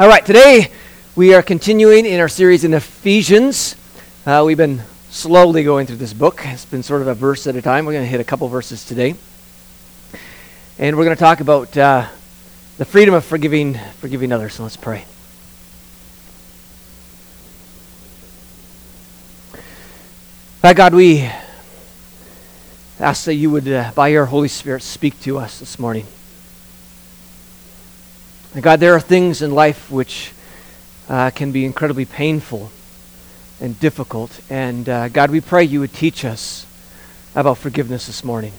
All right, today we are continuing in our series in Ephesians. Uh, we've been slowly going through this book. It's been sort of a verse at a time. We're going to hit a couple verses today. And we're going to talk about uh, the freedom of forgiving, forgiving others. So let's pray. My God, we ask that you would, uh, by your Holy Spirit, speak to us this morning. And God, there are things in life which uh, can be incredibly painful and difficult. And uh, God, we pray you would teach us about forgiveness this morning.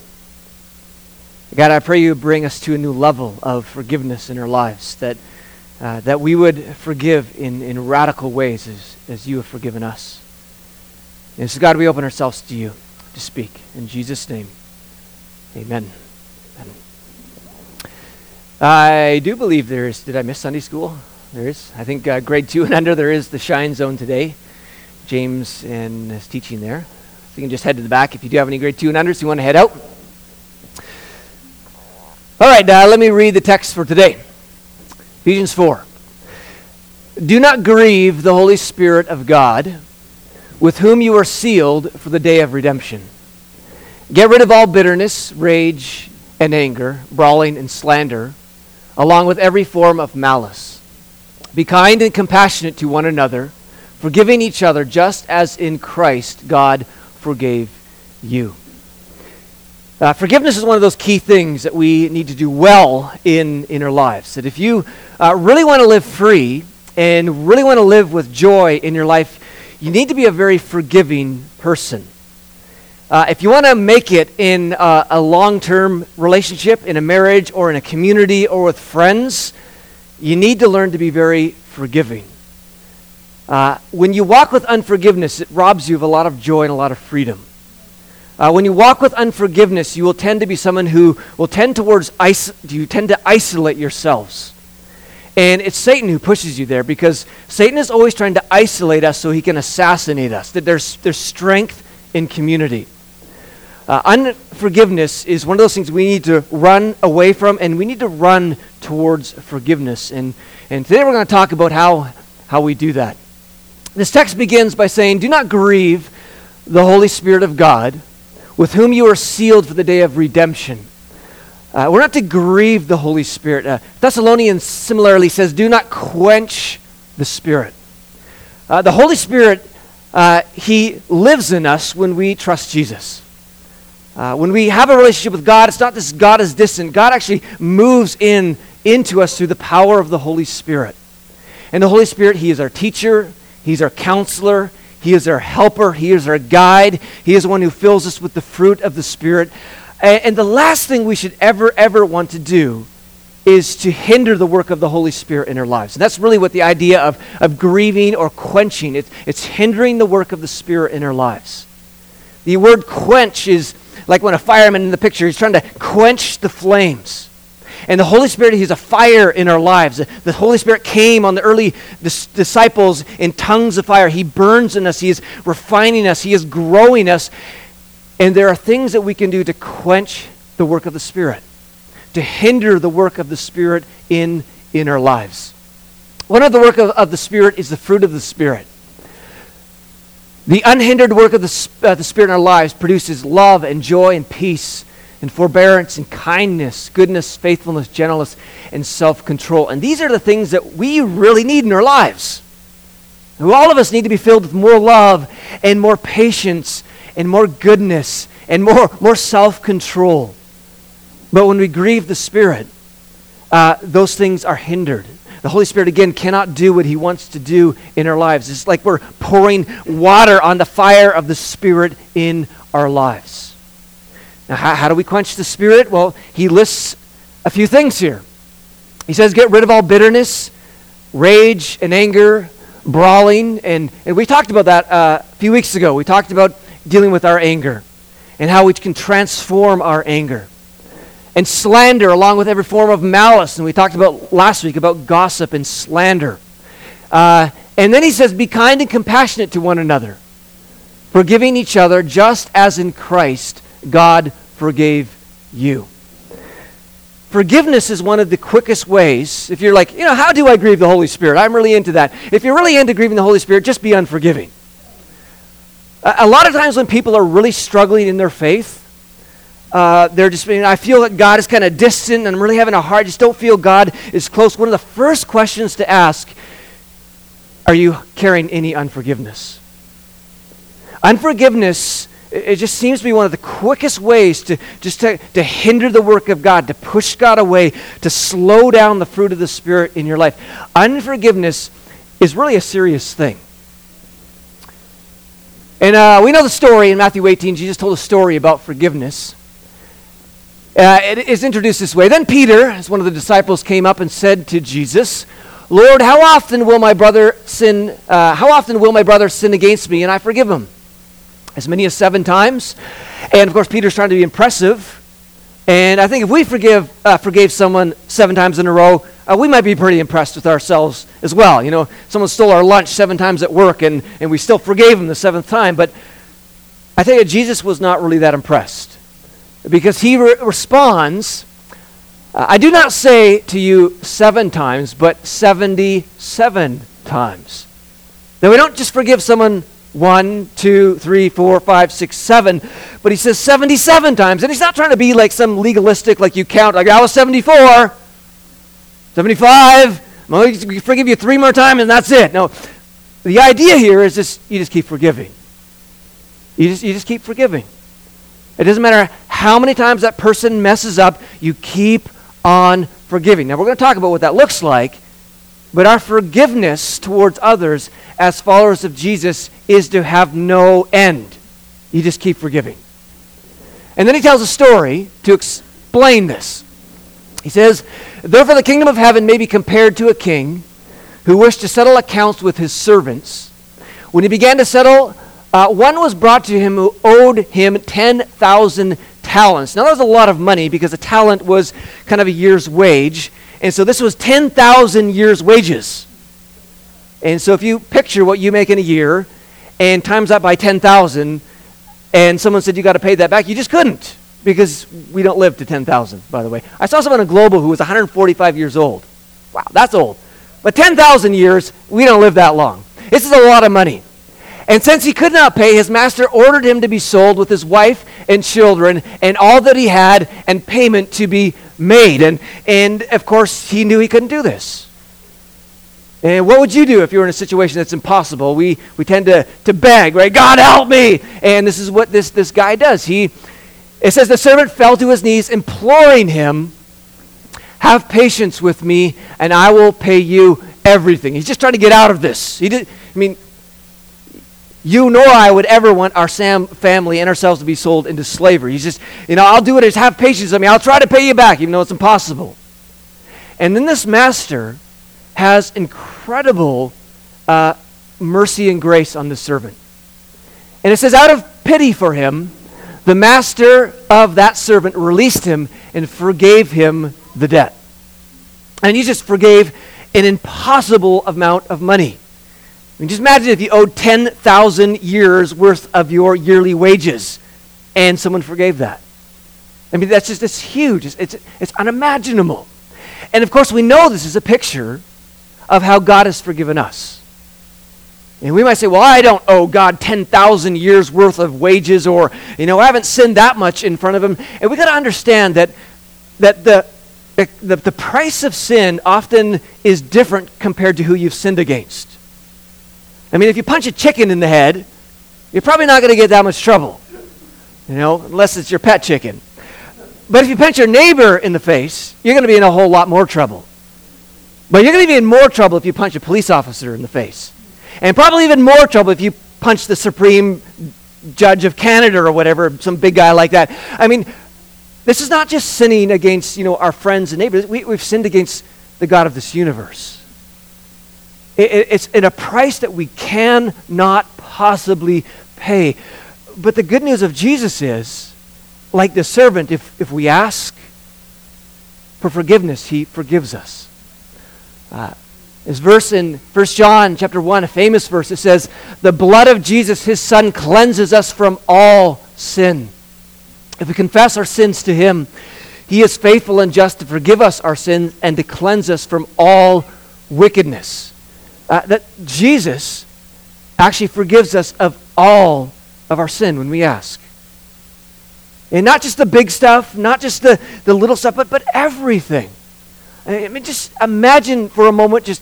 God, I pray you bring us to a new level of forgiveness in our lives, that, uh, that we would forgive in, in radical ways as, as you have forgiven us. And so, God, we open ourselves to you to speak. In Jesus' name, amen. I do believe there is. Did I miss Sunday school? There is. I think uh, grade two and under, there is the Shine Zone today. James and is teaching there. So you can just head to the back if you do have any grade two and unders you want to head out. All right, uh, let me read the text for today Ephesians 4. Do not grieve the Holy Spirit of God, with whom you are sealed for the day of redemption. Get rid of all bitterness, rage, and anger, brawling, and slander along with every form of malice. Be kind and compassionate to one another, forgiving each other just as in Christ God forgave you. Uh, forgiveness is one of those key things that we need to do well in, in our lives. That if you uh, really want to live free and really want to live with joy in your life, you need to be a very forgiving person. Uh, if you want to make it in uh, a long term relationship, in a marriage, or in a community, or with friends, you need to learn to be very forgiving. Uh, when you walk with unforgiveness, it robs you of a lot of joy and a lot of freedom. Uh, when you walk with unforgiveness, you will tend to be someone who will tend towards is- you tend to isolate yourselves. And it's Satan who pushes you there because Satan is always trying to isolate us so he can assassinate us. That there's, there's strength in community. Uh, unforgiveness is one of those things we need to run away from, and we need to run towards forgiveness. And, and today we're going to talk about how, how we do that. This text begins by saying, Do not grieve the Holy Spirit of God, with whom you are sealed for the day of redemption. Uh, we're not to grieve the Holy Spirit. Uh, Thessalonians similarly says, Do not quench the Spirit. Uh, the Holy Spirit, uh, He lives in us when we trust Jesus. Uh, when we have a relationship with God, it's not this God is distant. God actually moves in into us through the power of the Holy Spirit. And the Holy Spirit, He is our teacher, He's our counselor, He is our helper, He is our guide, He is the one who fills us with the fruit of the Spirit. And, and the last thing we should ever, ever want to do is to hinder the work of the Holy Spirit in our lives. And that's really what the idea of, of grieving or quenching, it's, it's hindering the work of the Spirit in our lives. The word quench is like when a fireman in the picture, he's trying to quench the flames. And the Holy Spirit, He's a fire in our lives. The Holy Spirit came on the early dis- disciples in tongues of fire. He burns in us, He is refining us, He is growing us. And there are things that we can do to quench the work of the Spirit, to hinder the work of the Spirit in, in our lives. One of the work of, of the Spirit is the fruit of the Spirit. The unhindered work of the, uh, the Spirit in our lives produces love and joy and peace and forbearance and kindness, goodness, faithfulness, gentleness, and self control. And these are the things that we really need in our lives. all of us need to be filled with more love and more patience and more goodness and more, more self control. But when we grieve the Spirit, uh, those things are hindered. The Holy Spirit, again, cannot do what He wants to do in our lives. It's like we're pouring water on the fire of the Spirit in our lives. Now, how, how do we quench the Spirit? Well, He lists a few things here. He says, get rid of all bitterness, rage, and anger, brawling. And, and we talked about that uh, a few weeks ago. We talked about dealing with our anger and how we can transform our anger and slander, along with every form of malice. And we talked about last week about gossip and slander. Uh, and then he says, Be kind and compassionate to one another, forgiving each other just as in Christ God forgave you. forgiveness is one of the quickest ways. If you're like, you know, how do I grieve the Holy Spirit? I'm really into that. If you're really into grieving the Holy Spirit, just be unforgiving. A, a lot of times when people are really struggling in their faith, uh, they're just being, I feel that God is kind of distant and I'm really having a hard, just don't feel God is close. One of the first questions to ask are you carrying any unforgiveness? Unforgiveness, it just seems to be one of the quickest ways to just to, to hinder the work of God, to push God away, to slow down the fruit of the Spirit in your life. Unforgiveness is really a serious thing. And uh, we know the story in Matthew 18. Jesus told a story about forgiveness. Uh, it is introduced this way. Then Peter, as one of the disciples, came up and said to Jesus, Lord, how often will my brother sin? Uh, how often will my brother sin against me and I forgive him? As many as seven times. And of course, Peter's trying to be impressive. And I think if we forgive, uh, forgave someone seven times in a row, uh, we might be pretty impressed with ourselves as well. You know, someone stole our lunch seven times at work, and, and we still forgave him the seventh time. But I think Jesus was not really that impressed because he re- responds I do not say to you seven times, but 77 times. Now, we don't just forgive someone one, two, three, four, five, six, seven, but he says 77 times. And he's not trying to be like some legalistic, like you count, like I was 74, 75, well, we forgive you three more times and that's it. No, the idea here is just you just keep forgiving. You just, you just keep forgiving. It doesn't matter how many times that person messes up, you keep on forgiving. Now, we're going to talk about what that looks like, but our forgiveness towards others as followers of Jesus is to have no end. You just keep forgiving. And then he tells a story to explain this. He says, Therefore, the kingdom of heaven may be compared to a king who wished to settle accounts with his servants. When he began to settle, uh, one was brought to him who owed him 10,000 talents. Now, that was a lot of money because a talent was kind of a year's wage. And so this was 10,000 years' wages. And so if you picture what you make in a year and times that by 10,000, and someone said you got to pay that back, you just couldn't because we don't live to 10,000, by the way. I saw someone on Global who was 145 years old. Wow, that's old. But 10,000 years, we don't live that long. This is a lot of money. And since he could not pay, his master ordered him to be sold with his wife and children and all that he had and payment to be made. And, and of course, he knew he couldn't do this. And what would you do if you were in a situation that's impossible? We, we tend to, to beg, right? God help me! And this is what this, this guy does. He, it says the servant fell to his knees, imploring him, Have patience with me, and I will pay you everything. He's just trying to get out of this. He did, I mean, you nor I would ever want our Sam family and ourselves to be sold into slavery. He's just, you know, I'll do it. Just have patience with me. I'll try to pay you back, even though it's impossible. And then this master has incredible uh, mercy and grace on the servant. And it says, out of pity for him, the master of that servant released him and forgave him the debt. And he just forgave an impossible amount of money mean, just imagine if you owed 10,000 years worth of your yearly wages and someone forgave that. I mean, that's just, it's huge. It's, it's, it's unimaginable. And of course, we know this is a picture of how God has forgiven us. And we might say, well, I don't owe God 10,000 years worth of wages, or, you know, I haven't sinned that much in front of Him. And we got to understand that, that the, the, the price of sin often is different compared to who you've sinned against. I mean, if you punch a chicken in the head, you're probably not going to get that much trouble, you know, unless it's your pet chicken. But if you punch your neighbor in the face, you're going to be in a whole lot more trouble. But you're going to be in more trouble if you punch a police officer in the face. And probably even more trouble if you punch the Supreme Judge of Canada or whatever, some big guy like that. I mean, this is not just sinning against, you know, our friends and neighbors. We, we've sinned against the God of this universe. It, it's at a price that we cannot possibly pay. But the good news of Jesus is, like the servant, if, if we ask for forgiveness, he forgives us. Uh, this verse in 1 John chapter 1, a famous verse, it says, The blood of Jesus, his son, cleanses us from all sin. If we confess our sins to him, He is faithful and just to forgive us our sins and to cleanse us from all wickedness. Uh, that Jesus actually forgives us of all of our sin when we ask. And not just the big stuff, not just the, the little stuff, but, but everything. I mean, just imagine for a moment just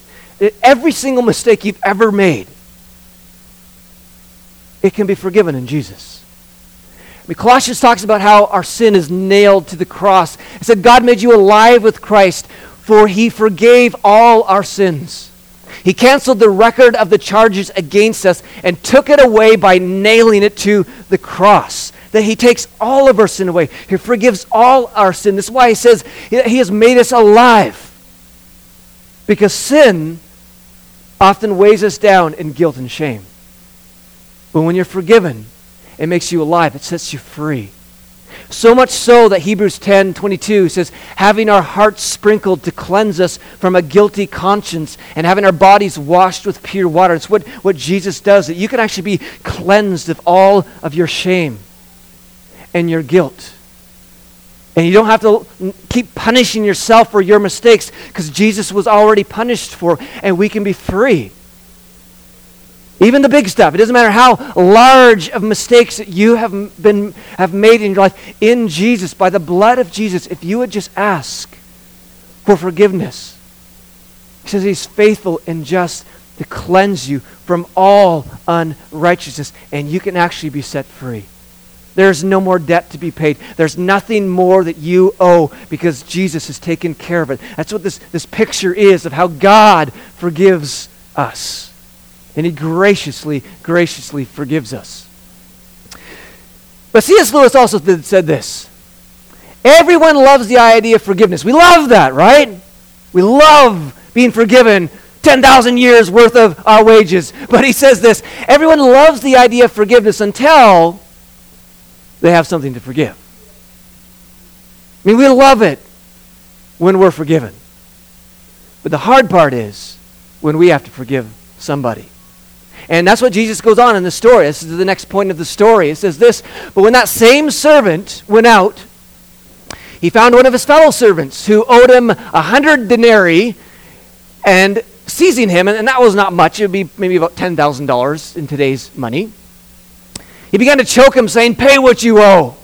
every single mistake you've ever made. It can be forgiven in Jesus. I mean, Colossians talks about how our sin is nailed to the cross. It said, God made you alive with Christ, for he forgave all our sins. He canceled the record of the charges against us and took it away by nailing it to the cross that he takes all of our sin away. He forgives all our sin. This is why he says he has made us alive. Because sin often weighs us down in guilt and shame. But when you're forgiven, it makes you alive, it sets you free. So much so that Hebrews 10 22 says, having our hearts sprinkled to cleanse us from a guilty conscience and having our bodies washed with pure water. It's what, what Jesus does, that you can actually be cleansed of all of your shame and your guilt. And you don't have to keep punishing yourself for your mistakes because Jesus was already punished for, and we can be free. Even the big stuff. It doesn't matter how large of mistakes that you have been have made in your life. In Jesus, by the blood of Jesus, if you would just ask for forgiveness, He says He's faithful and just to cleanse you from all unrighteousness, and you can actually be set free. There's no more debt to be paid. There's nothing more that you owe because Jesus has taken care of it. That's what this, this picture is of how God forgives us. And He graciously, graciously forgives us. But C.S. Lewis also said this Everyone loves the idea of forgiveness. We love that, right? We love being forgiven 10,000 years worth of our wages. But he says this everyone loves the idea of forgiveness until they have something to forgive. I mean, we love it when we're forgiven. But the hard part is when we have to forgive somebody. And that's what Jesus goes on in the story. This is the next point of the story. It says this But when that same servant went out, he found one of his fellow servants who owed him a hundred denarii and seizing him, and that was not much, it would be maybe about $10,000 in today's money. He began to choke him, saying, Pay what you owe.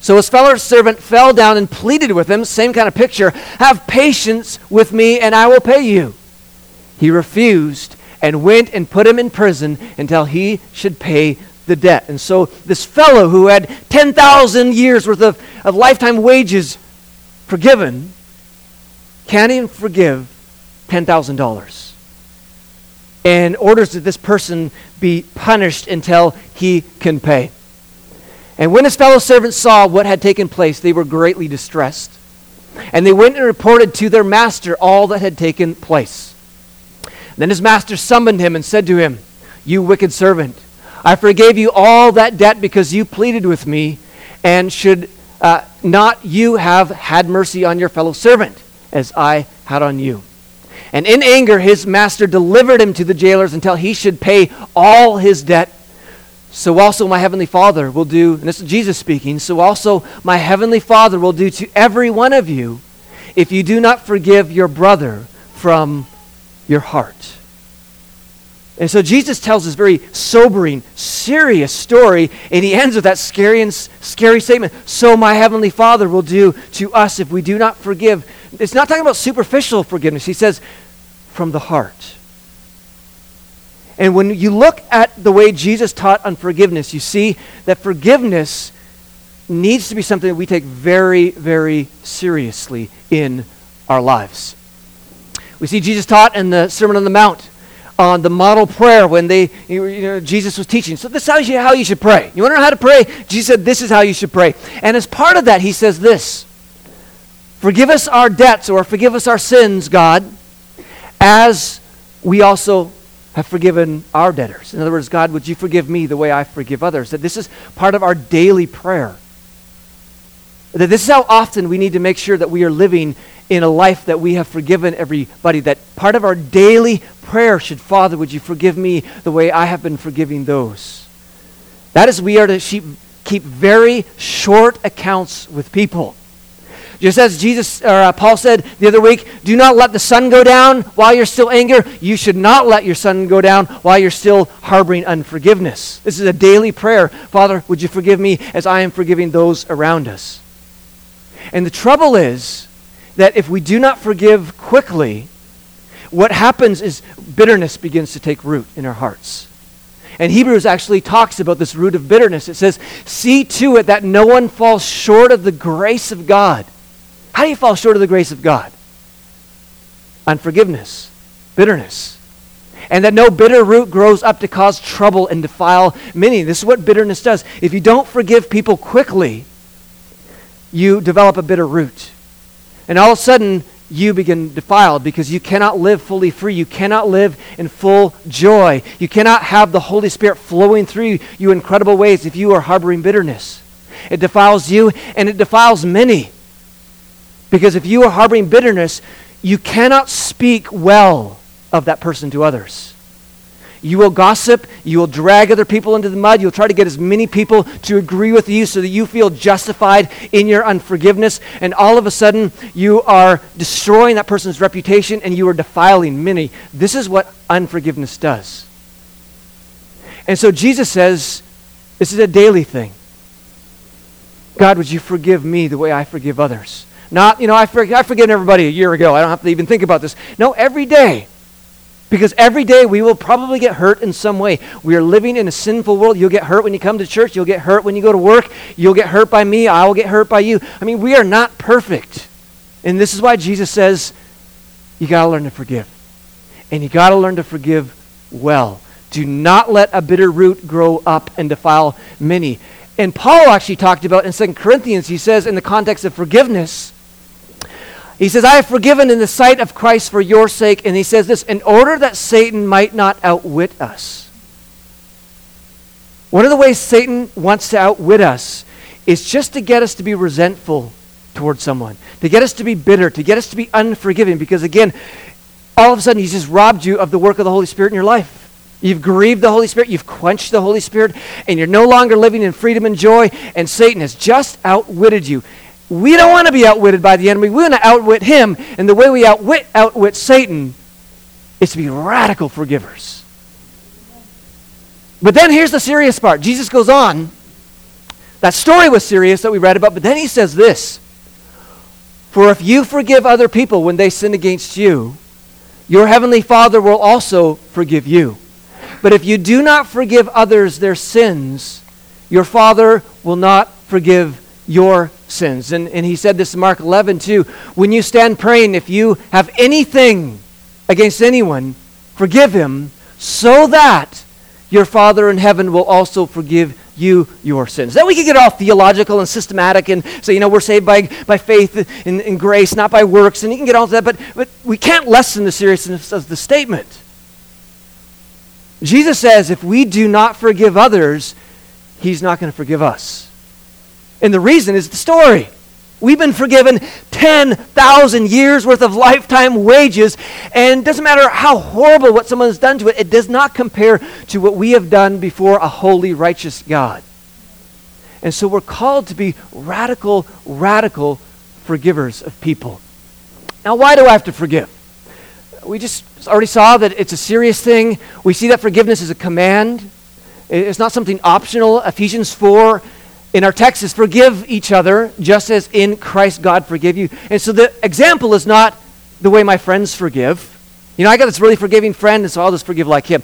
So his fellow servant fell down and pleaded with him, same kind of picture, Have patience with me, and I will pay you. He refused and went and put him in prison until he should pay the debt. And so this fellow who had 10,000 years worth of, of lifetime wages forgiven can't even forgive $10,000 and orders that this person be punished until he can pay. And when his fellow servants saw what had taken place, they were greatly distressed. And they went and reported to their master all that had taken place. Then his master summoned him and said to him, You wicked servant, I forgave you all that debt because you pleaded with me, and should uh, not you have had mercy on your fellow servant, as I had on you? And in anger, his master delivered him to the jailers until he should pay all his debt. So also my heavenly Father will do, and this is Jesus speaking, so also my heavenly Father will do to every one of you if you do not forgive your brother from your heart. And so Jesus tells this very sobering, serious story, and he ends with that scary and scary statement. So my heavenly Father will do to us if we do not forgive. It's not talking about superficial forgiveness. He says from the heart. And when you look at the way Jesus taught on forgiveness, you see that forgiveness needs to be something that we take very, very seriously in our lives. We see Jesus taught in the Sermon on the Mount on the model prayer when they you know, Jesus was teaching. So this is how you should pray. You want to know how to pray? Jesus said this is how you should pray. And as part of that, he says this: Forgive us our debts or forgive us our sins, God, as we also have forgiven our debtors. In other words, God, would you forgive me the way I forgive others? That this is part of our daily prayer. That this is how often we need to make sure that we are living in a life that we have forgiven everybody. That part of our daily prayer should, Father, would you forgive me the way I have been forgiving those? That is, we are to keep very short accounts with people. Just as Jesus or uh, Paul said the other week, do not let the sun go down while you're still angry. You should not let your sun go down while you're still harboring unforgiveness. This is a daily prayer. Father, would you forgive me as I am forgiving those around us? And the trouble is that if we do not forgive quickly, what happens is bitterness begins to take root in our hearts. And Hebrews actually talks about this root of bitterness. It says, See to it that no one falls short of the grace of God. How do you fall short of the grace of God? Unforgiveness, bitterness. And that no bitter root grows up to cause trouble and defile many. This is what bitterness does. If you don't forgive people quickly, you develop a bitter root. And all of a sudden, you begin defiled because you cannot live fully free. You cannot live in full joy. You cannot have the Holy Spirit flowing through you in incredible ways if you are harboring bitterness. It defiles you and it defiles many. Because if you are harboring bitterness, you cannot speak well of that person to others. You will gossip. You will drag other people into the mud. You'll try to get as many people to agree with you so that you feel justified in your unforgiveness. And all of a sudden, you are destroying that person's reputation and you are defiling many. This is what unforgiveness does. And so Jesus says, this is a daily thing. God, would you forgive me the way I forgive others? Not, you know, I, for, I forgiven everybody a year ago. I don't have to even think about this. No, every day. Because every day we will probably get hurt in some way. We are living in a sinful world. You'll get hurt when you come to church. You'll get hurt when you go to work. You'll get hurt by me. I will get hurt by you. I mean, we are not perfect. And this is why Jesus says, you got to learn to forgive. And you got to learn to forgive well. Do not let a bitter root grow up and defile many. And Paul actually talked about in 2 Corinthians, he says, in the context of forgiveness, he says, I have forgiven in the sight of Christ for your sake. And he says this, in order that Satan might not outwit us. One of the ways Satan wants to outwit us is just to get us to be resentful towards someone, to get us to be bitter, to get us to be unforgiving. Because again, all of a sudden, he's just robbed you of the work of the Holy Spirit in your life. You've grieved the Holy Spirit, you've quenched the Holy Spirit, and you're no longer living in freedom and joy, and Satan has just outwitted you. We don't want to be outwitted by the enemy. We want to outwit him. And the way we outwit, outwit Satan is to be radical forgivers. But then here's the serious part. Jesus goes on. That story was serious that we read about, but then he says this For if you forgive other people when they sin against you, your heavenly Father will also forgive you. But if you do not forgive others their sins, your Father will not forgive your sins. And, and he said this in Mark 11 too. When you stand praying, if you have anything against anyone, forgive him so that your Father in heaven will also forgive you your sins. Then we can get all theological and systematic and say, you know, we're saved by, by faith and, and grace, not by works. And you can get all that, but, but we can't lessen the seriousness of the statement. Jesus says if we do not forgive others, he's not going to forgive us. And the reason is the story. We've been forgiven 10,000 years worth of lifetime wages, and doesn't matter how horrible what someone has done to it, it does not compare to what we have done before a holy, righteous God. And so we're called to be radical, radical forgivers of people. Now, why do I have to forgive? We just already saw that it's a serious thing. We see that forgiveness is a command, it's not something optional. Ephesians 4 in our text is forgive each other just as in Christ God forgive you. And so the example is not the way my friends forgive. You know, I got this really forgiving friend, and so I'll just forgive like him.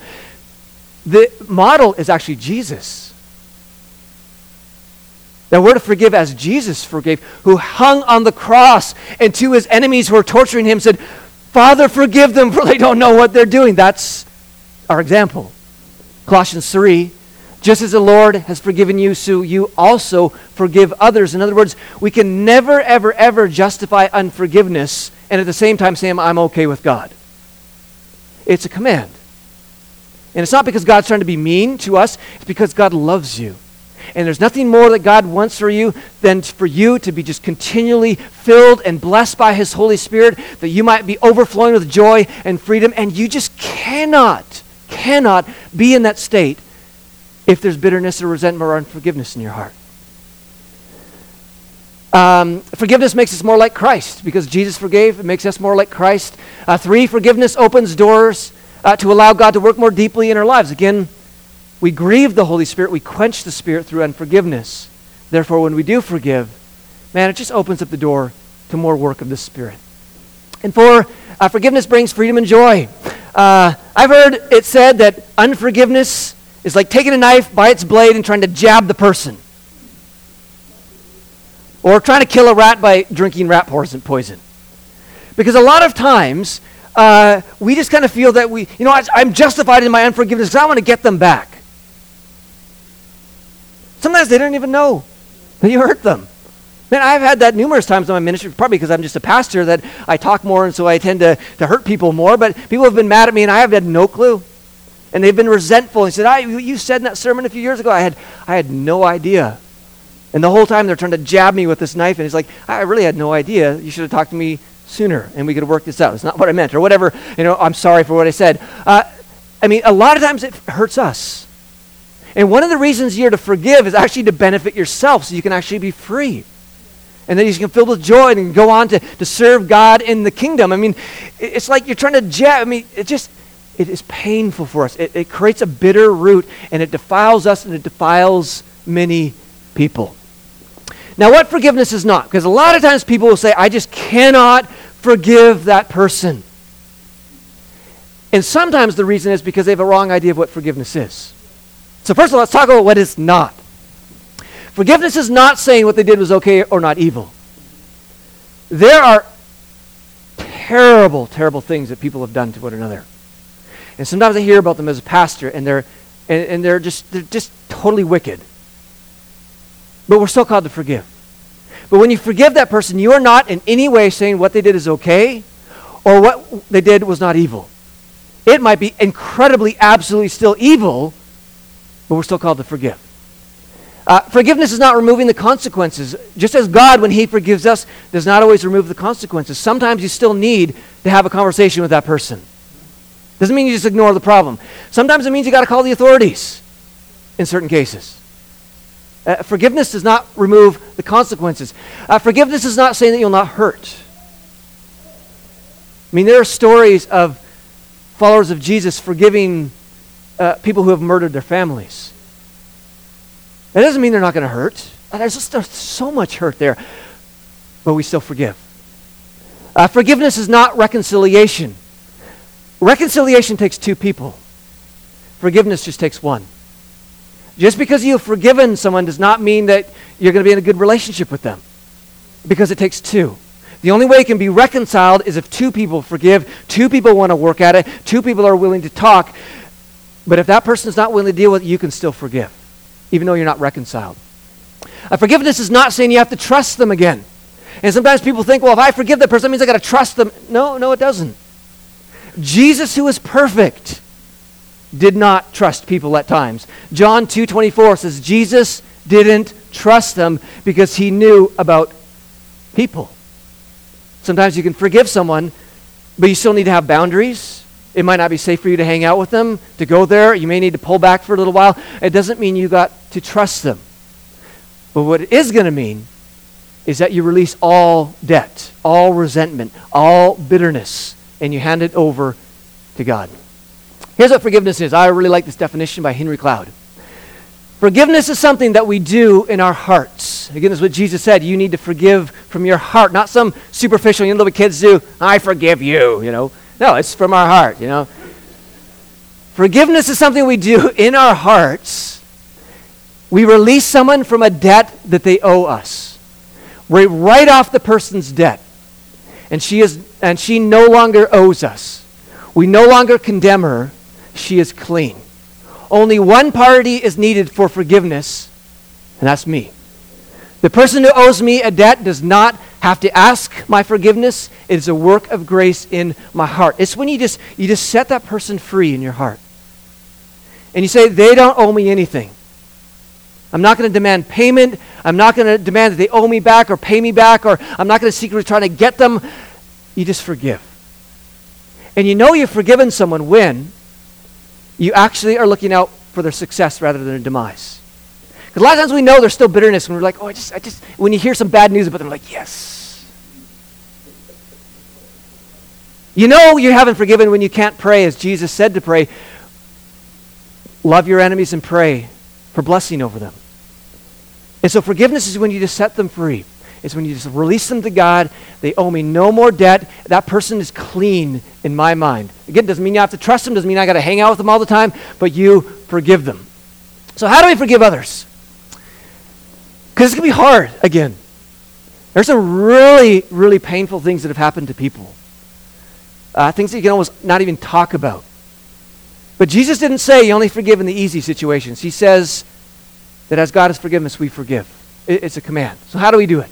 The model is actually Jesus. That we're to forgive as Jesus forgave, who hung on the cross and to his enemies who were torturing him said, Father, forgive them, for they don't know what they're doing. That's our example. Colossians 3 just as the Lord has forgiven you, so you also forgive others. In other words, we can never, ever, ever justify unforgiveness and at the same time say, I'm okay with God. It's a command. And it's not because God's trying to be mean to us, it's because God loves you. And there's nothing more that God wants for you than for you to be just continually filled and blessed by His Holy Spirit, that you might be overflowing with joy and freedom. And you just cannot, cannot be in that state if there's bitterness or resentment or unforgiveness in your heart. Um, forgiveness makes us more like Christ because Jesus forgave. It makes us more like Christ. Uh, three, forgiveness opens doors uh, to allow God to work more deeply in our lives. Again, we grieve the Holy Spirit. We quench the Spirit through unforgiveness. Therefore, when we do forgive, man, it just opens up the door to more work of the Spirit. And four, uh, forgiveness brings freedom and joy. Uh, I've heard it said that unforgiveness is like taking a knife by its blade and trying to jab the person. Or trying to kill a rat by drinking rat poison. Because a lot of times, uh, we just kind of feel that we, you know, I, I'm justified in my unforgiveness because I want to get them back. Sometimes they don't even know that you hurt them. Man, I've had that numerous times in my ministry, probably because I'm just a pastor that I talk more and so I tend to, to hurt people more. But people have been mad at me and I have had no clue. And they've been resentful. He said, I, You said in that sermon a few years ago, I had, I had no idea. And the whole time they're trying to jab me with this knife. And he's like, I really had no idea. You should have talked to me sooner and we could have worked this out. It's not what I meant or whatever. You know, I'm sorry for what I said. Uh, I mean, a lot of times it hurts us. And one of the reasons you're to forgive is actually to benefit yourself so you can actually be free. And then you can fill with joy and go on to, to serve God in the kingdom. I mean, it's like you're trying to jab. I mean, it just, it is painful for us. It, it creates a bitter root and it defiles us and it defiles many people. Now, what forgiveness is not? Because a lot of times people will say, I just cannot forgive that person. And sometimes the reason is because they have a wrong idea of what forgiveness is. So, first of all, let's talk about what it's not. Forgiveness is not saying what they did was okay or not evil. There are terrible, terrible things that people have done to one another. And sometimes I hear about them as a pastor, and they're, and, and they're, just, they're just totally wicked. But we're still called to forgive. But when you forgive that person, you are not in any way saying what they did is okay or what they did was not evil. It might be incredibly, absolutely still evil, but we're still called to forgive. Uh, forgiveness is not removing the consequences. Just as God, when He forgives us, does not always remove the consequences. Sometimes you still need to have a conversation with that person. Doesn't mean you just ignore the problem. Sometimes it means you got to call the authorities in certain cases. Uh, forgiveness does not remove the consequences. Uh, forgiveness is not saying that you'll not hurt. I mean, there are stories of followers of Jesus forgiving uh, people who have murdered their families. That doesn't mean they're not going to hurt. Uh, there's just there's so much hurt there, but we still forgive. Uh, forgiveness is not reconciliation. Reconciliation takes two people. Forgiveness just takes one. Just because you've forgiven someone does not mean that you're going to be in a good relationship with them, because it takes two. The only way it can be reconciled is if two people forgive, two people want to work at it, two people are willing to talk. But if that person is not willing to deal with it, you can still forgive, even though you're not reconciled. Forgiveness is not saying you have to trust them again. And sometimes people think, well, if I forgive that person, that means I got to trust them. No, no, it doesn't. Jesus, who is perfect, did not trust people at times. John 2:24 says Jesus didn't trust them because he knew about people. Sometimes you can forgive someone, but you still need to have boundaries. It might not be safe for you to hang out with them, to go there. You may need to pull back for a little while. It doesn't mean you got to trust them. But what it is going to mean is that you release all debt, all resentment, all bitterness, and you hand it over to God. Here's what forgiveness is. I really like this definition by Henry Cloud. Forgiveness is something that we do in our hearts. Again, this is what Jesus said. You need to forgive from your heart, not some superficial, you know what kids do, I forgive you, you know. No, it's from our heart, you know. Forgiveness is something we do in our hearts. We release someone from a debt that they owe us. We write off the person's debt. And she, is, and she no longer owes us. We no longer condemn her. She is clean. Only one party is needed for forgiveness, and that's me. The person who owes me a debt does not have to ask my forgiveness. It is a work of grace in my heart. It's when you just you just set that person free in your heart. And you say, they don't owe me anything. I'm not going to demand payment. I'm not going to demand that they owe me back or pay me back, or I'm not going to secretly try to get them. You just forgive. And you know you've forgiven someone when you actually are looking out for their success rather than their demise. Because a lot of times we know there's still bitterness when we're like, oh, I just, I just, when you hear some bad news about them, like, yes. You know you haven't forgiven when you can't pray as Jesus said to pray. Love your enemies and pray for blessing over them. And so forgiveness is when you just set them free. It's when you just release them to God. They owe me no more debt. That person is clean in my mind. Again, doesn't mean you have to trust them, doesn't mean I got to hang out with them all the time, but you forgive them. So, how do we forgive others? Because it's going to be hard again. There's some really, really painful things that have happened to people. Uh, things that you can almost not even talk about. But Jesus didn't say you only forgive in the easy situations. He says that as God has forgiven us, we forgive. It, it's a command. So, how do we do it?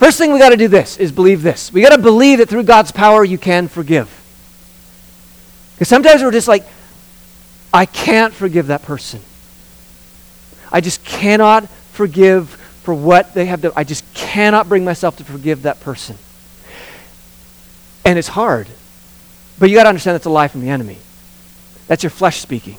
First thing we got to do this is believe this. We got to believe that through God's power you can forgive. Because sometimes we're just like, I can't forgive that person. I just cannot forgive for what they have done. I just cannot bring myself to forgive that person. And it's hard. But you got to understand that's a lie from the enemy. That's your flesh speaking.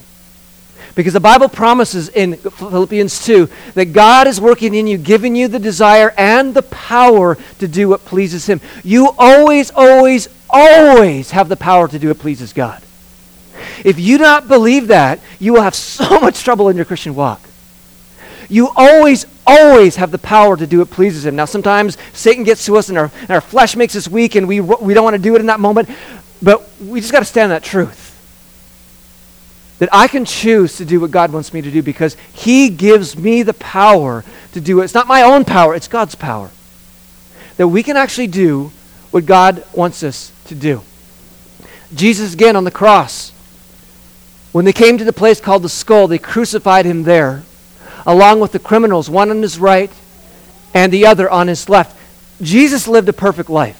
Because the Bible promises in Philippians 2 that God is working in you, giving you the desire and the power to do what pleases Him. You always, always, always have the power to do what pleases God. If you do not believe that, you will have so much trouble in your Christian walk. You always, always have the power to do what pleases Him. Now, sometimes Satan gets to us and our, and our flesh makes us weak and we, we don't want to do it in that moment, but we just got to stand that truth that I can choose to do what God wants me to do because He gives me the power to do it. It's not my own power, it's God's power. That we can actually do what God wants us to do. Jesus, again, on the cross, when they came to the place called the skull, they crucified him there, along with the criminals, one on his right and the other on his left. Jesus lived a perfect life.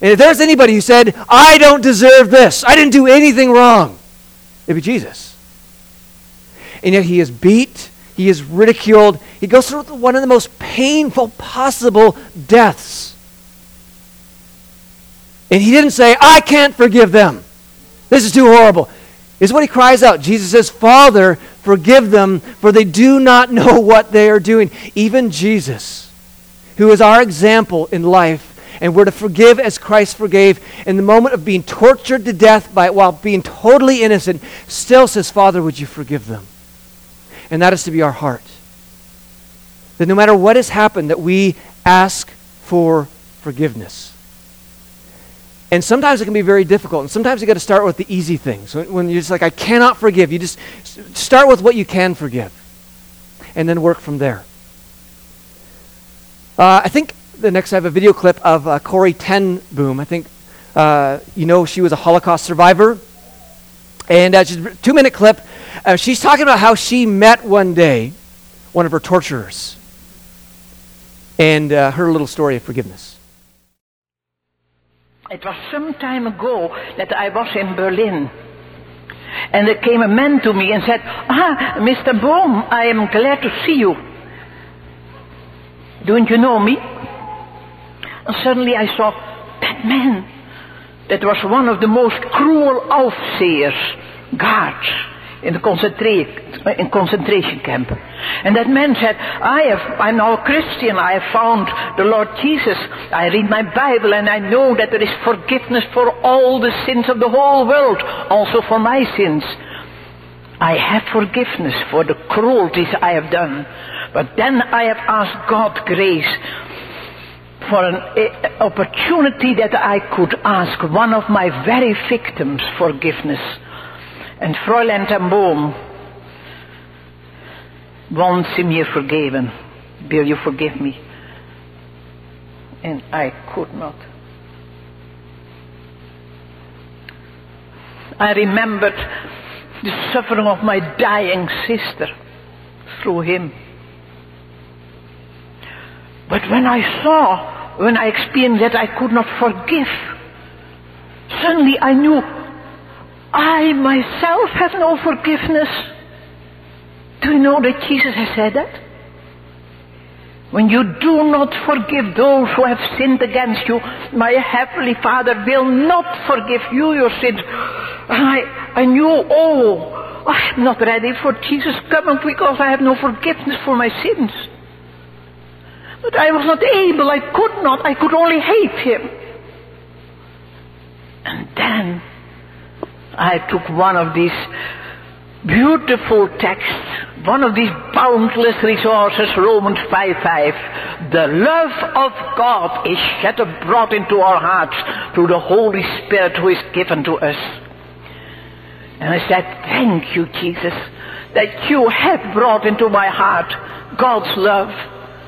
And if there's anybody who said, I don't deserve this, I didn't do anything wrong, It'd be Jesus. And yet he is beat, he is ridiculed, he goes through one of the most painful possible deaths. And he didn't say, I can't forgive them. This is too horrible. Is what he cries out. Jesus says, Father, forgive them, for they do not know what they are doing. Even Jesus, who is our example in life, and we're to forgive as Christ forgave in the moment of being tortured to death by, while being totally innocent, still says, Father, would you forgive them? And that is to be our heart. That no matter what has happened, that we ask for forgiveness. And sometimes it can be very difficult. And sometimes you got to start with the easy things. When, you're just like, I cannot forgive, you just start with what you can forgive. And then work from there. Uh, I think the next I have a video clip of uh, ten Boom. I think uh, you know she was a Holocaust survivor. And uh, a two minute clip. Uh, she's talking about how she met one day one of her torturers and uh, her little story of forgiveness. It was some time ago that I was in Berlin. And there came a man to me and said, Ah, Mr. Boom, I am glad to see you. Don't you know me? And suddenly I saw that man that was one of the most cruel overseers, guards in the concentra- in concentration camp. And that man said, I have, I'm now a Christian, I have found the Lord Jesus. I read my Bible and I know that there is forgiveness for all the sins of the whole world, also for my sins. I have forgiveness for the cruelties I have done. But then I have asked God grace for an uh, opportunity that I could ask one of my very victims forgiveness. And Fräulein ten Boom wants him here forgiven. Will you forgive me? And I could not. I remembered the suffering of my dying sister through him. But when I saw, when I experienced that I could not forgive, suddenly I knew I myself have no forgiveness. Do you know that Jesus has said that? When you do not forgive those who have sinned against you, my heavenly Father will not forgive you your sins. I, I knew, oh, I am not ready for Jesus coming because I have no forgiveness for my sins. But I was not able, I could not, I could only hate him. And then I took one of these beautiful texts, one of these boundless resources, Romans 5.5. The love of God is shed abroad into our hearts through the Holy Spirit who is given to us. And I said, thank you, Jesus, that you have brought into my heart God's love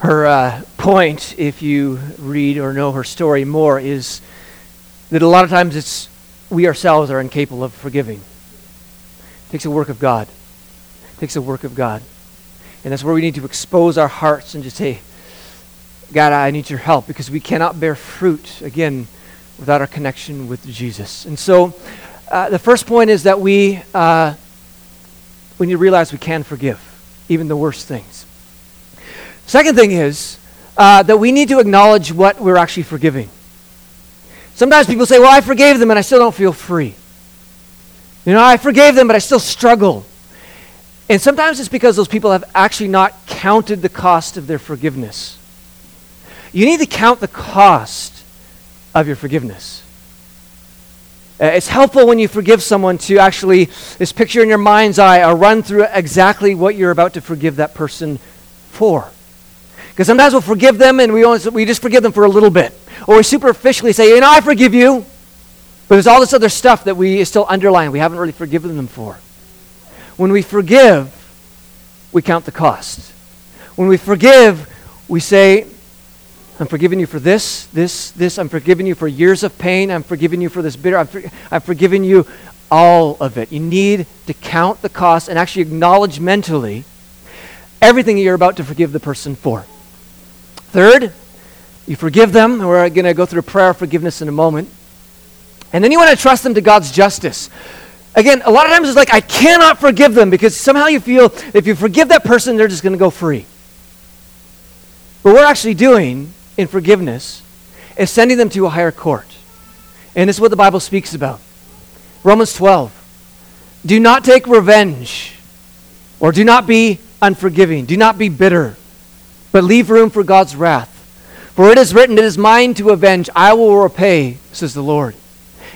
Her uh, point, if you read or know her story more, is that a lot of times it's we ourselves are incapable of forgiving. It takes a work of God. It takes a work of God. And that's where we need to expose our hearts and just say, God, I need your help because we cannot bear fruit, again, without our connection with Jesus. And so uh, the first point is that we, uh, we need to realize we can forgive, even the worst things. Second thing is uh, that we need to acknowledge what we're actually forgiving. Sometimes people say, Well, I forgave them and I still don't feel free. You know, I forgave them, but I still struggle. And sometimes it's because those people have actually not counted the cost of their forgiveness. You need to count the cost of your forgiveness. Uh, it's helpful when you forgive someone to actually, this picture in your mind's eye, or run through exactly what you're about to forgive that person for. Because sometimes we'll forgive them and we, we just forgive them for a little bit. Or we superficially say, you know, I forgive you. But there's all this other stuff that we still underlying we haven't really forgiven them for. When we forgive, we count the cost. When we forgive, we say, I'm forgiving you for this, this, this. I'm forgiving you for years of pain. I'm forgiving you for this bitter. I'm, for, I'm forgiving you all of it. You need to count the cost and actually acknowledge mentally everything you're about to forgive the person for. Third, you forgive them. We're going to go through a prayer of forgiveness in a moment. And then you want to trust them to God's justice. Again, a lot of times it's like, I cannot forgive them because somehow you feel if you forgive that person, they're just going to go free. But what we're actually doing in forgiveness is sending them to a higher court. And this is what the Bible speaks about. Romans 12. Do not take revenge, or do not be unforgiving. Do not be bitter but leave room for God's wrath. For it is written, It is mine to avenge, I will repay, says the Lord.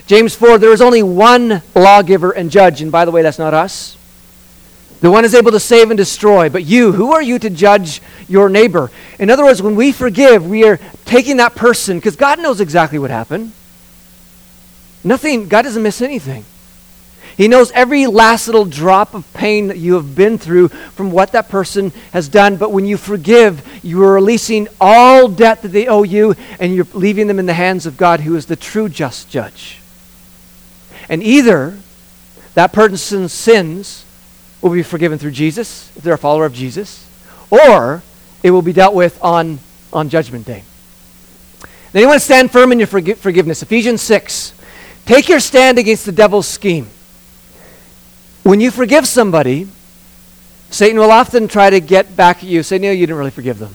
James 4, there is only one lawgiver and judge, and by the way, that's not us. The one is able to save and destroy. But you, who are you to judge your neighbor? In other words, when we forgive, we are taking that person, because God knows exactly what happened. Nothing, God doesn't miss anything. He knows every last little drop of pain that you have been through from what that person has done. But when you forgive, you are releasing all debt that they owe you, and you're leaving them in the hands of God, who is the true just judge. And either that person's sins will be forgiven through Jesus, if they're a follower of Jesus, or it will be dealt with on, on Judgment Day. Then you want to stand firm in your forgi- forgiveness. Ephesians 6. Take your stand against the devil's scheme. When you forgive somebody, Satan will often try to get back at you, say, no, you didn't really forgive them.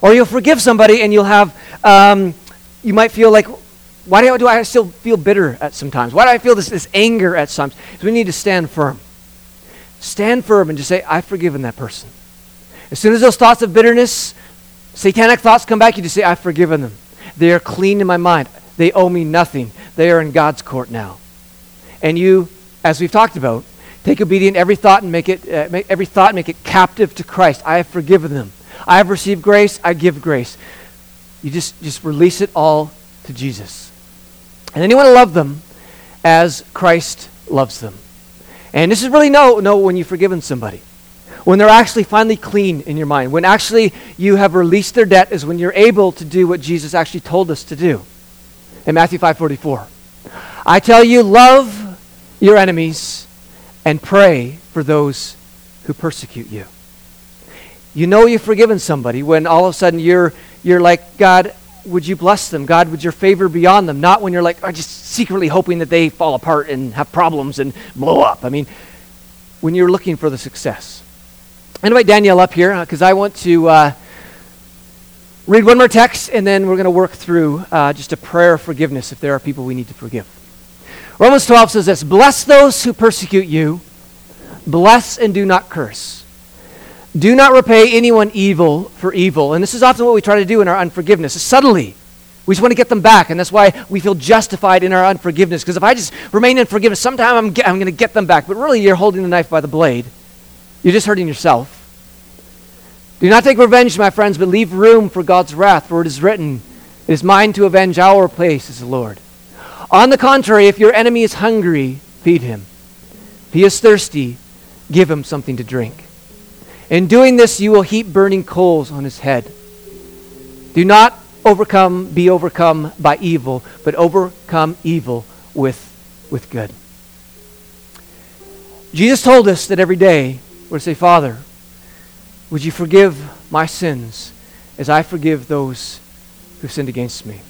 Or you'll forgive somebody and you'll have, um, you might feel like, why do I, do I still feel bitter at sometimes? Why do I feel this, this anger at times? So we need to stand firm. Stand firm and just say, I've forgiven that person. As soon as those thoughts of bitterness, satanic thoughts come back, you just say, I've forgiven them. They are clean in my mind. They owe me nothing. They are in God's court now. And you as we've talked about, take obedient every thought and make it uh, make every thought make it captive to Christ. I have forgiven them. I have received grace. I give grace. You just just release it all to Jesus, and then you want to love them as Christ loves them. And this is really no no when you've forgiven somebody. When they're actually finally clean in your mind, when actually you have released their debt, is when you're able to do what Jesus actually told us to do. in Matthew 5:44. I tell you, love your enemies and pray for those who persecute you. You know you've forgiven somebody when all of a sudden you're you're like, God, would you bless them? God, would your favor be on them? Not when you're like, I'm just secretly hoping that they fall apart and have problems and blow up. I mean, when you're looking for the success. I invite Danielle up here because uh, I want to uh, read one more text and then we're going to work through uh, just a prayer of forgiveness if there are people we need to forgive. Romans 12 says this Bless those who persecute you, bless and do not curse. Do not repay anyone evil for evil. And this is often what we try to do in our unforgiveness. Subtly, we just want to get them back. And that's why we feel justified in our unforgiveness. Because if I just remain in forgiveness, sometime I'm, I'm going to get them back. But really, you're holding the knife by the blade. You're just hurting yourself. Do not take revenge, my friends, but leave room for God's wrath. For it is written, It is mine to avenge our place, as the Lord. On the contrary, if your enemy is hungry, feed him. If he is thirsty, give him something to drink. In doing this, you will heap burning coals on his head. Do not overcome, be overcome by evil, but overcome evil with, with good. Jesus told us that every day we're to say, Father, would you forgive my sins as I forgive those who sinned against me?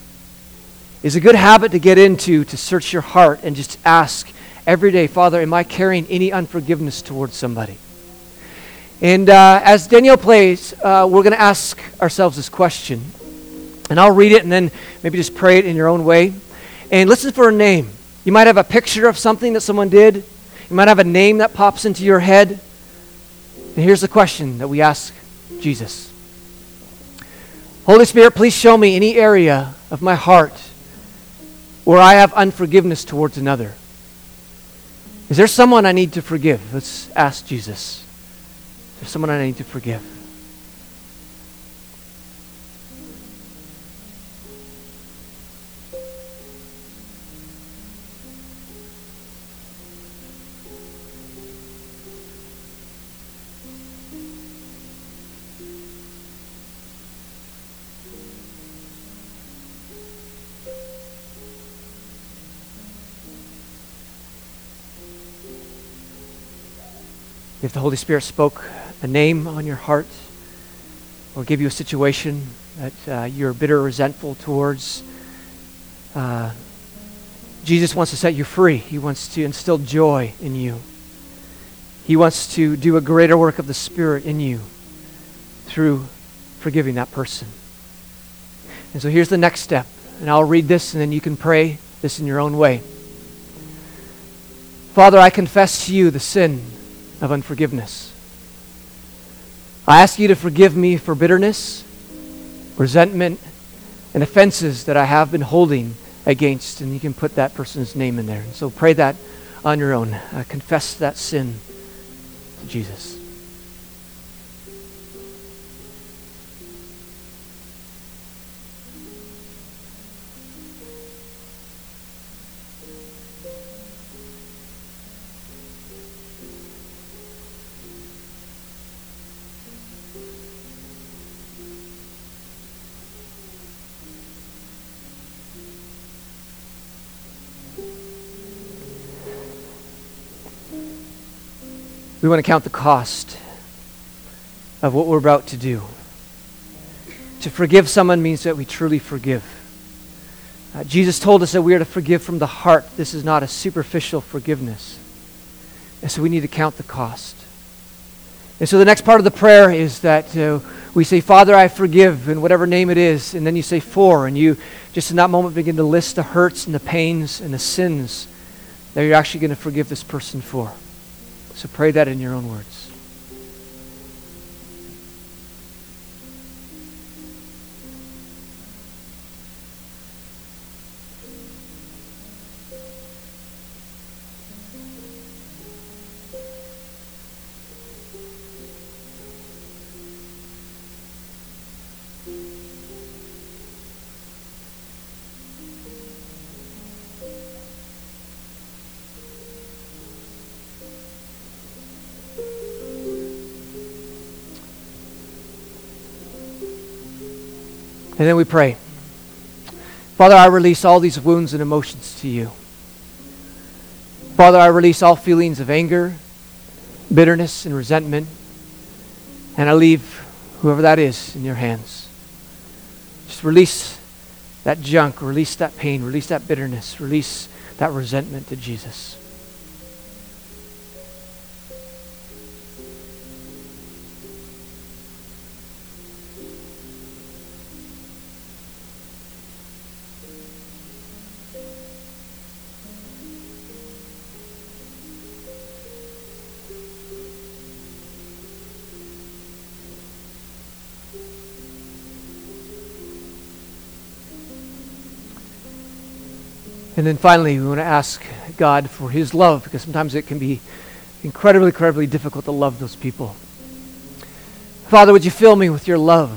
It's a good habit to get into to search your heart and just ask every day, Father, am I carrying any unforgiveness towards somebody? And uh, as Danielle plays, uh, we're going to ask ourselves this question. And I'll read it and then maybe just pray it in your own way. And listen for a name. You might have a picture of something that someone did, you might have a name that pops into your head. And here's the question that we ask Jesus Holy Spirit, please show me any area of my heart where I have unforgiveness towards another. Is there someone I need to forgive? Let's ask Jesus. There's someone I need to forgive. If the Holy Spirit spoke a name on your heart or give you a situation that uh, you're bitter or resentful towards. Uh, Jesus wants to set you free. He wants to instill joy in you. He wants to do a greater work of the Spirit in you through forgiving that person. And so here's the next step. And I'll read this, and then you can pray this in your own way. Father, I confess to you the sin of unforgiveness. I ask you to forgive me for bitterness, resentment, and offenses that I have been holding against. And you can put that person's name in there. And so pray that on your own. Uh, confess that sin to Jesus. We want to count the cost of what we're about to do. To forgive someone means that we truly forgive. Uh, Jesus told us that we are to forgive from the heart. This is not a superficial forgiveness. And so we need to count the cost. And so the next part of the prayer is that uh, we say, Father, I forgive, in whatever name it is. And then you say, for. And you just in that moment begin to list the hurts and the pains and the sins that you're actually going to forgive this person for. So pray that in your own words. And then we pray. Father, I release all these wounds and emotions to you. Father, I release all feelings of anger, bitterness, and resentment, and I leave whoever that is in your hands. Just release that junk, release that pain, release that bitterness, release that resentment to Jesus. And then finally, we want to ask God for His love because sometimes it can be incredibly, incredibly difficult to love those people. Father, would you fill me with your love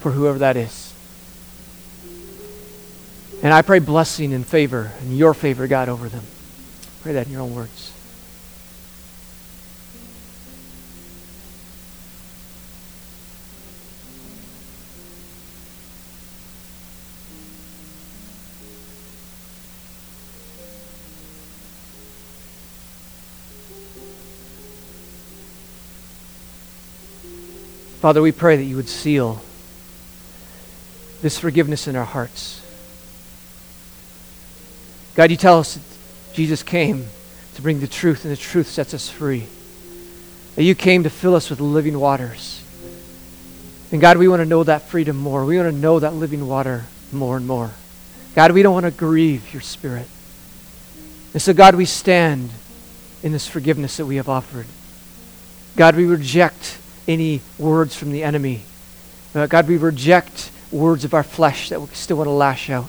for whoever that is? And I pray blessing and favor and your favor, God, over them. Pray that in your own words. Father, we pray that you would seal this forgiveness in our hearts. God, you tell us that Jesus came to bring the truth, and the truth sets us free. That you came to fill us with living waters. And God, we want to know that freedom more. We want to know that living water more and more. God, we don't want to grieve your spirit. And so, God, we stand in this forgiveness that we have offered. God, we reject any words from the enemy. Uh, God, we reject words of our flesh that we still want to lash out.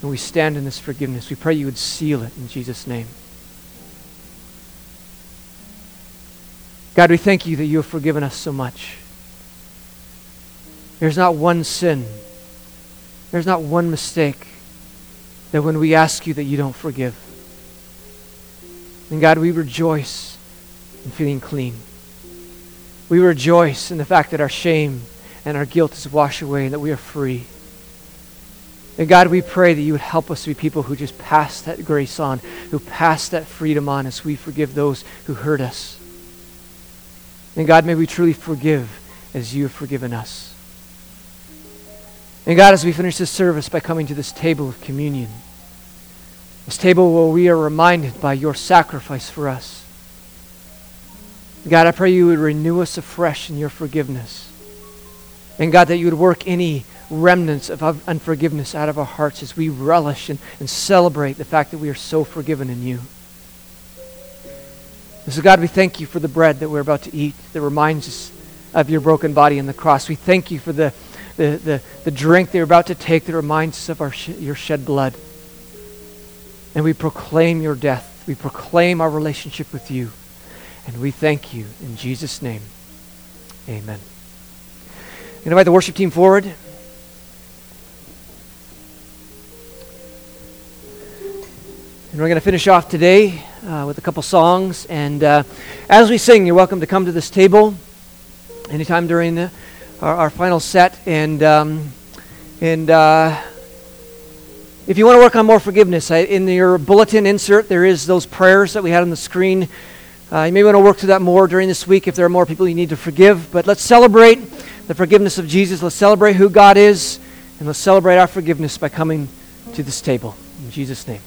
And we stand in this forgiveness. We pray you would seal it in Jesus' name. God, we thank you that you have forgiven us so much. There's not one sin, there's not one mistake that when we ask you that you don't forgive. And God, we rejoice in feeling clean. We rejoice in the fact that our shame and our guilt is washed away and that we are free. And God, we pray that you would help us to be people who just pass that grace on, who pass that freedom on as we forgive those who hurt us. And God, may we truly forgive as you have forgiven us. And God, as we finish this service by coming to this table of communion, this table where we are reminded by your sacrifice for us, God, I pray you would renew us afresh in your forgiveness. And God, that you would work any remnants of unforgiveness out of our hearts as we relish and, and celebrate the fact that we are so forgiven in you. And so, God, we thank you for the bread that we're about to eat that reminds us of your broken body on the cross. We thank you for the, the, the, the drink that we're about to take that reminds us of our sh- your shed blood. And we proclaim your death. We proclaim our relationship with you. And we thank you in Jesus' name. Amen. I'm invite the worship team forward. And we're going to finish off today uh, with a couple songs. And uh, as we sing, you're welcome to come to this table anytime during the, our, our, final set. And, um, and uh, if you want to work on more forgiveness, I, in your bulletin insert, there is those prayers that we had on the screen uh, you may want to work through that more during this week if there are more people you need to forgive. But let's celebrate the forgiveness of Jesus. Let's celebrate who God is. And let's celebrate our forgiveness by coming to this table. In Jesus' name.